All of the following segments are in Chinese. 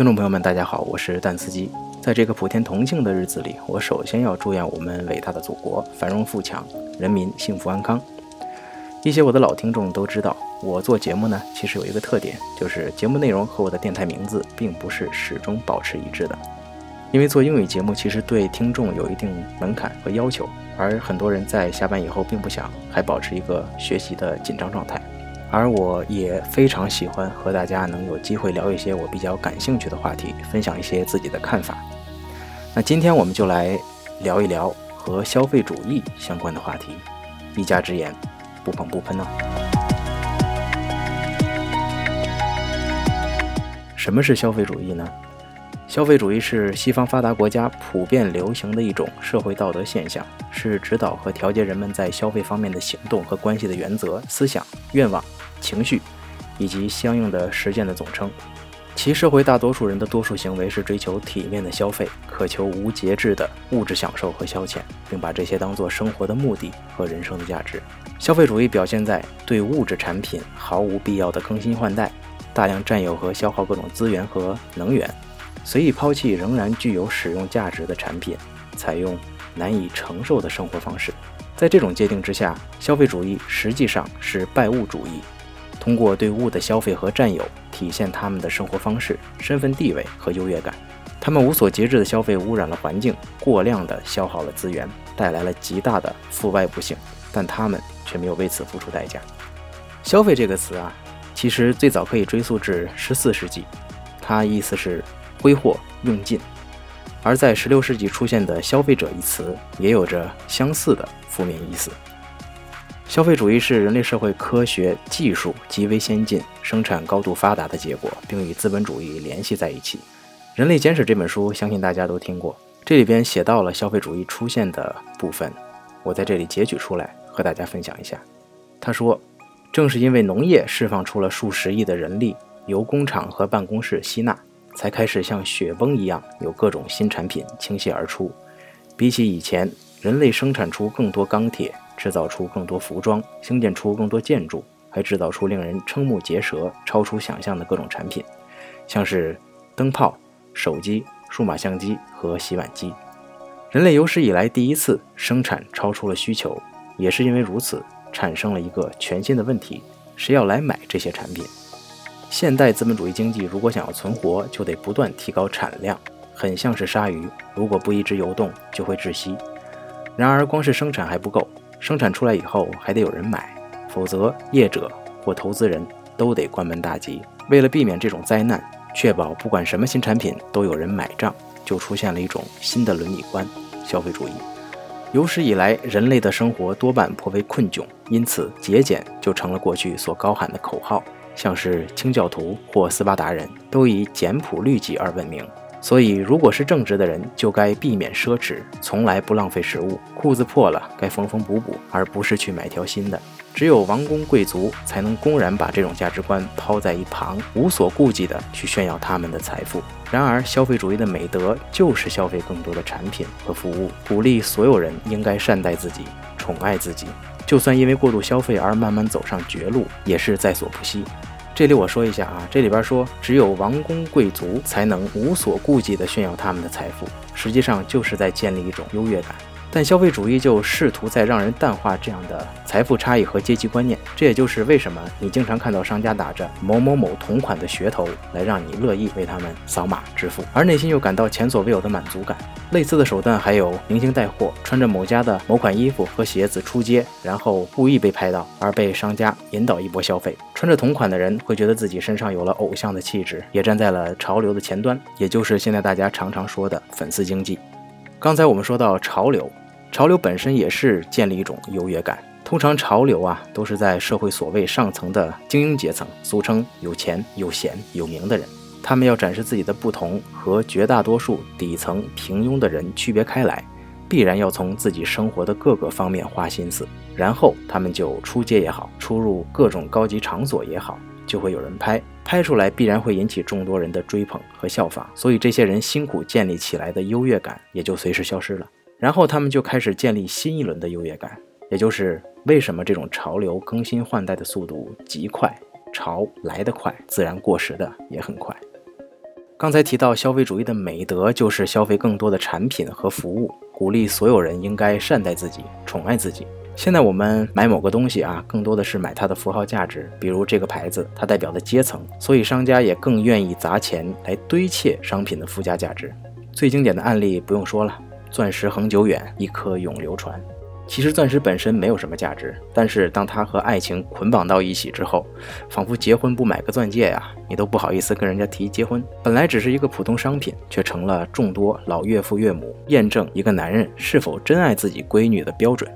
听众朋友们，大家好，我是蛋司机。在这个普天同庆的日子里，我首先要祝愿我们伟大的祖国繁荣富强，人民幸福安康。一些我的老听众都知道，我做节目呢，其实有一个特点，就是节目内容和我的电台名字并不是始终保持一致的。因为做英语节目，其实对听众有一定门槛和要求，而很多人在下班以后并不想还保持一个学习的紧张状态。而我也非常喜欢和大家能有机会聊一些我比较感兴趣的话题，分享一些自己的看法。那今天我们就来聊一聊和消费主义相关的话题。一家之言，不捧不喷呢。什么是消费主义呢？消费主义是西方发达国家普遍流行的一种社会道德现象，是指导和调节人们在消费方面的行动和关系的原则、思想、愿望、情绪以及相应的实践的总称。其社会大多数人的多数行为是追求体面的消费，渴求无节制的物质享受和消遣，并把这些当作生活的目的和人生的价值。消费主义表现在对物质产品毫无必要的更新换代，大量占有和消耗各种资源和能源。随意抛弃仍然具有使用价值的产品，采用难以承受的生活方式。在这种界定之下，消费主义实际上是拜物主义，通过对物的消费和占有，体现他们的生活方式、身份地位和优越感。他们无所节制的消费污染了环境，过量的消耗了资源，带来了极大的负外部性，但他们却没有为此付出代价。消费这个词啊，其实最早可以追溯至十四世纪，它意思是。挥霍用尽，而在16世纪出现的“消费者”一词，也有着相似的负面意思。消费主义是人类社会科学技术极为先进、生产高度发达的结果，并与资本主义联系在一起。《人类简史》这本书，相信大家都听过，这里边写到了消费主义出现的部分，我在这里截取出来和大家分享一下。他说：“正是因为农业释放出了数十亿的人力，由工厂和办公室吸纳。”才开始像雪崩一样有各种新产品倾泻而出。比起以前，人类生产出更多钢铁，制造出更多服装，兴建出更多建筑，还制造出令人瞠目结舌、超出想象的各种产品，像是灯泡、手机、数码相机和洗碗机。人类有史以来第一次生产超出了需求，也是因为如此，产生了一个全新的问题：谁要来买这些产品？现代资本主义经济如果想要存活，就得不断提高产量，很像是鲨鱼，如果不一直游动，就会窒息。然而，光是生产还不够，生产出来以后还得有人买，否则业者或投资人都得关门大吉。为了避免这种灾难，确保不管什么新产品都有人买账，就出现了一种新的伦理观——消费主义。有史以来，人类的生活多半颇为困窘，因此节俭就成了过去所高喊的口号。像是清教徒或斯巴达人都以简朴律己而闻名，所以如果是正直的人，就该避免奢侈，从来不浪费食物。裤子破了，该缝缝补补，而不是去买条新的。只有王公贵族才能公然把这种价值观抛在一旁，无所顾忌地去炫耀他们的财富。然而，消费主义的美德就是消费更多的产品和服务，鼓励所有人应该善待自己，宠爱自己。就算因为过度消费而慢慢走上绝路，也是在所不惜。这里我说一下啊，这里边说只有王公贵族才能无所顾忌地炫耀他们的财富，实际上就是在建立一种优越感。但消费主义就试图在让人淡化这样的财富差异和阶级观念，这也就是为什么你经常看到商家打着某某某同款的噱头，来让你乐意为他们扫码支付，而内心又感到前所未有的满足感。类似的手段还有明星带货，穿着某家的某款衣服和鞋子出街，然后故意被拍到，而被商家引导一波消费。穿着同款的人会觉得自己身上有了偶像的气质，也站在了潮流的前端，也就是现在大家常常说的粉丝经济。刚才我们说到潮流。潮流本身也是建立一种优越感。通常潮流啊，都是在社会所谓上层的精英阶层，俗称有钱、有闲、有名的人。他们要展示自己的不同，和绝大多数底层平庸的人区别开来，必然要从自己生活的各个方面花心思。然后他们就出街也好，出入各种高级场所也好，就会有人拍，拍出来必然会引起众多人的追捧和效仿。所以这些人辛苦建立起来的优越感，也就随时消失了。然后他们就开始建立新一轮的优越感，也就是为什么这种潮流更新换代的速度极快，潮来得快，自然过时的也很快。刚才提到消费主义的美德就是消费更多的产品和服务，鼓励所有人应该善待自己，宠爱自己。现在我们买某个东西啊，更多的是买它的符号价值，比如这个牌子，它代表的阶层，所以商家也更愿意砸钱来堆砌商品的附加价值。最经典的案例不用说了，钻石恒久远，一颗永流传。其实钻石本身没有什么价值，但是当它和爱情捆绑到一起之后，仿佛结婚不买个钻戒呀，你都不好意思跟人家提结婚。本来只是一个普通商品，却成了众多老岳父岳母验证一个男人是否真爱自己闺女的标准。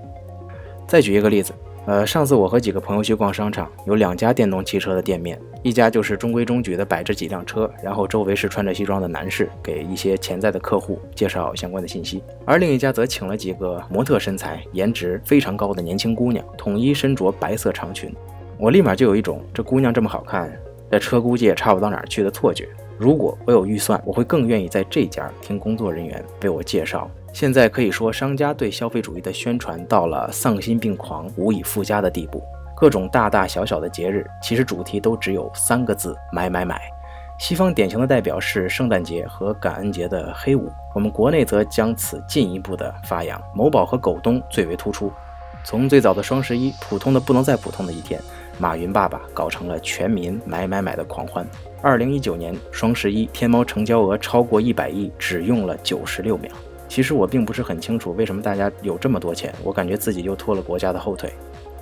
再举一个例子。呃，上次我和几个朋友去逛商场，有两家电动汽车的店面，一家就是中规中矩的摆着几辆车，然后周围是穿着西装的男士给一些潜在的客户介绍相关的信息，而另一家则请了几个模特身材、颜值非常高的年轻姑娘，统一身着白色长裙。我立马就有一种这姑娘这么好看，这车估计也差不到哪儿去的错觉。如果我有预算，我会更愿意在这家听工作人员为我介绍。现在可以说，商家对消费主义的宣传到了丧心病狂、无以复加的地步。各种大大小小的节日，其实主题都只有三个字：买买买。西方典型的代表是圣诞节和感恩节的黑五，我们国内则将此进一步的发扬。某宝和狗东最为突出。从最早的双十一，普通的不能再普通的一天，马云爸爸搞成了全民买买买的狂欢。二零一九年双十一，天猫成交额超过一百亿，只用了九十六秒。其实我并不是很清楚为什么大家有这么多钱，我感觉自己又拖了国家的后腿。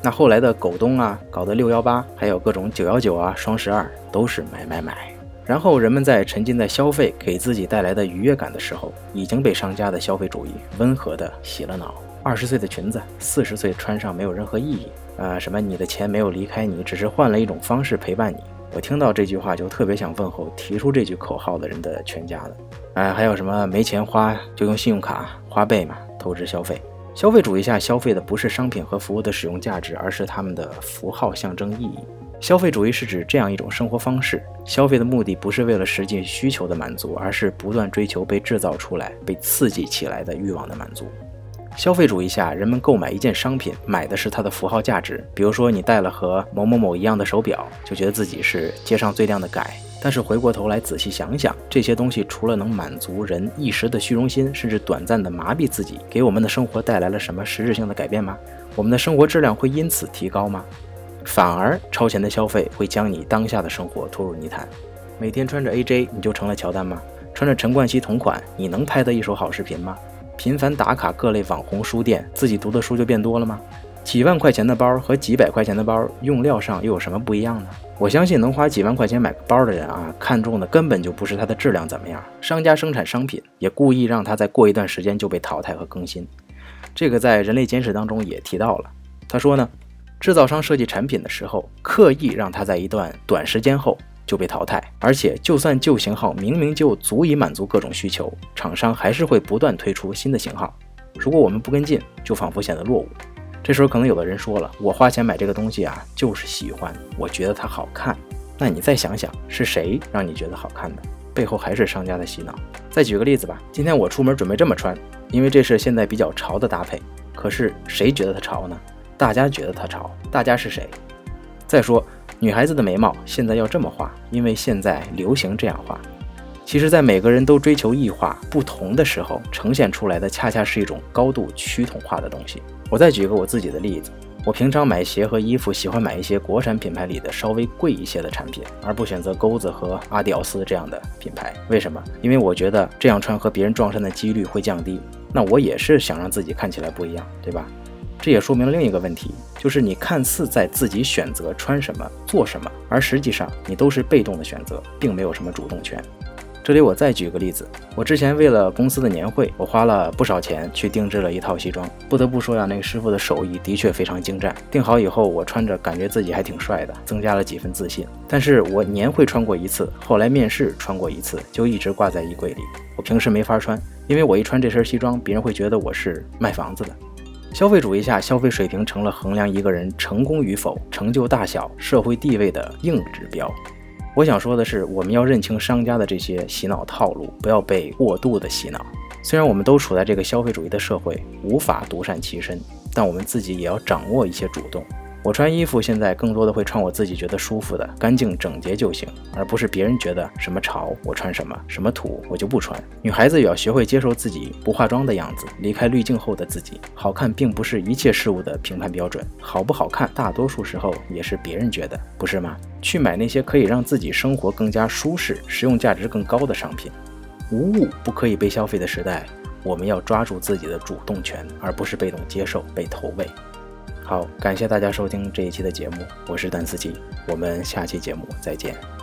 那后来的狗东啊，搞的六幺八，还有各种九幺九啊、双十二，都是买买买。然后人们在沉浸在消费给自己带来的愉悦感的时候，已经被商家的消费主义温和的洗了脑。二十岁的裙子，四十岁穿上没有任何意义。啊，什么你的钱没有离开你，只是换了一种方式陪伴你。我听到这句话就特别想问候提出这句口号的人的全家的。哎，还有什么没钱花就用信用卡花呗嘛，透支消费。消费主义下消费的不是商品和服务的使用价值，而是他们的符号象征意义。消费主义是指这样一种生活方式：消费的目的不是为了实际需求的满足，而是不断追求被制造出来、被刺激起来的欲望的满足。消费主义下，人们购买一件商品，买的是它的符号价值。比如说，你戴了和某某某一样的手表，就觉得自己是街上最靓的仔。但是回过头来仔细想想，这些东西除了能满足人一时的虚荣心，甚至短暂的麻痹自己，给我们的生活带来了什么实质性的改变吗？我们的生活质量会因此提高吗？反而超前的消费会将你当下的生活拖入泥潭。每天穿着 AJ，你就成了乔丹吗？穿着陈冠希同款，你能拍得一手好视频吗？频繁打卡各类网红书店，自己读的书就变多了吗？几万块钱的包和几百块钱的包，用料上又有什么不一样呢？我相信能花几万块钱买个包的人啊，看中的根本就不是它的质量怎么样。商家生产商品，也故意让它在过一段时间就被淘汰和更新。这个在人类简史当中也提到了。他说呢，制造商设计产品的时候，刻意让它在一段短时间后。就被淘汰，而且就算旧型号明明就足以满足各种需求，厂商还是会不断推出新的型号。如果我们不跟进，就仿佛显得落伍。这时候可能有的人说了，我花钱买这个东西啊，就是喜欢，我觉得它好看。那你再想想，是谁让你觉得好看的？背后还是商家的洗脑。再举个例子吧，今天我出门准备这么穿，因为这是现在比较潮的搭配。可是谁觉得它潮呢？大家觉得它潮，大家是谁？再说。女孩子的眉毛现在要这么画，因为现在流行这样画。其实，在每个人都追求异化不同的时候，呈现出来的恰恰是一种高度趋同化的东西。我再举个我自己的例子，我平常买鞋和衣服，喜欢买一些国产品牌里的稍微贵一些的产品，而不选择钩子和阿迪奥斯这样的品牌。为什么？因为我觉得这样穿和别人撞衫的几率会降低。那我也是想让自己看起来不一样，对吧？这也说明了另一个问题，就是你看似在自己选择穿什么、做什么，而实际上你都是被动的选择，并没有什么主动权。这里我再举个例子，我之前为了公司的年会，我花了不少钱去定制了一套西装。不得不说呀，那个师傅的手艺的确非常精湛。定好以后，我穿着感觉自己还挺帅的，增加了几分自信。但是我年会穿过一次，后来面试穿过一次，就一直挂在衣柜里。我平时没法穿，因为我一穿这身西装，别人会觉得我是卖房子的。消费主义下，消费水平成了衡量一个人成功与否、成就大小、社会地位的硬指标。我想说的是，我们要认清商家的这些洗脑套路，不要被过度的洗脑。虽然我们都处在这个消费主义的社会，无法独善其身，但我们自己也要掌握一些主动。我穿衣服现在更多的会穿我自己觉得舒服的，干净整洁就行，而不是别人觉得什么潮我穿什么，什么土我就不穿。女孩子也要学会接受自己不化妆的样子，离开滤镜后的自己。好看并不是一切事物的评判标准，好不好看大多数时候也是别人觉得，不是吗？去买那些可以让自己生活更加舒适、实用价值更高的商品。无物不可以被消费的时代，我们要抓住自己的主动权，而不是被动接受、被投喂。好，感谢大家收听这一期的节目，我是蛋司机，我们下期节目再见。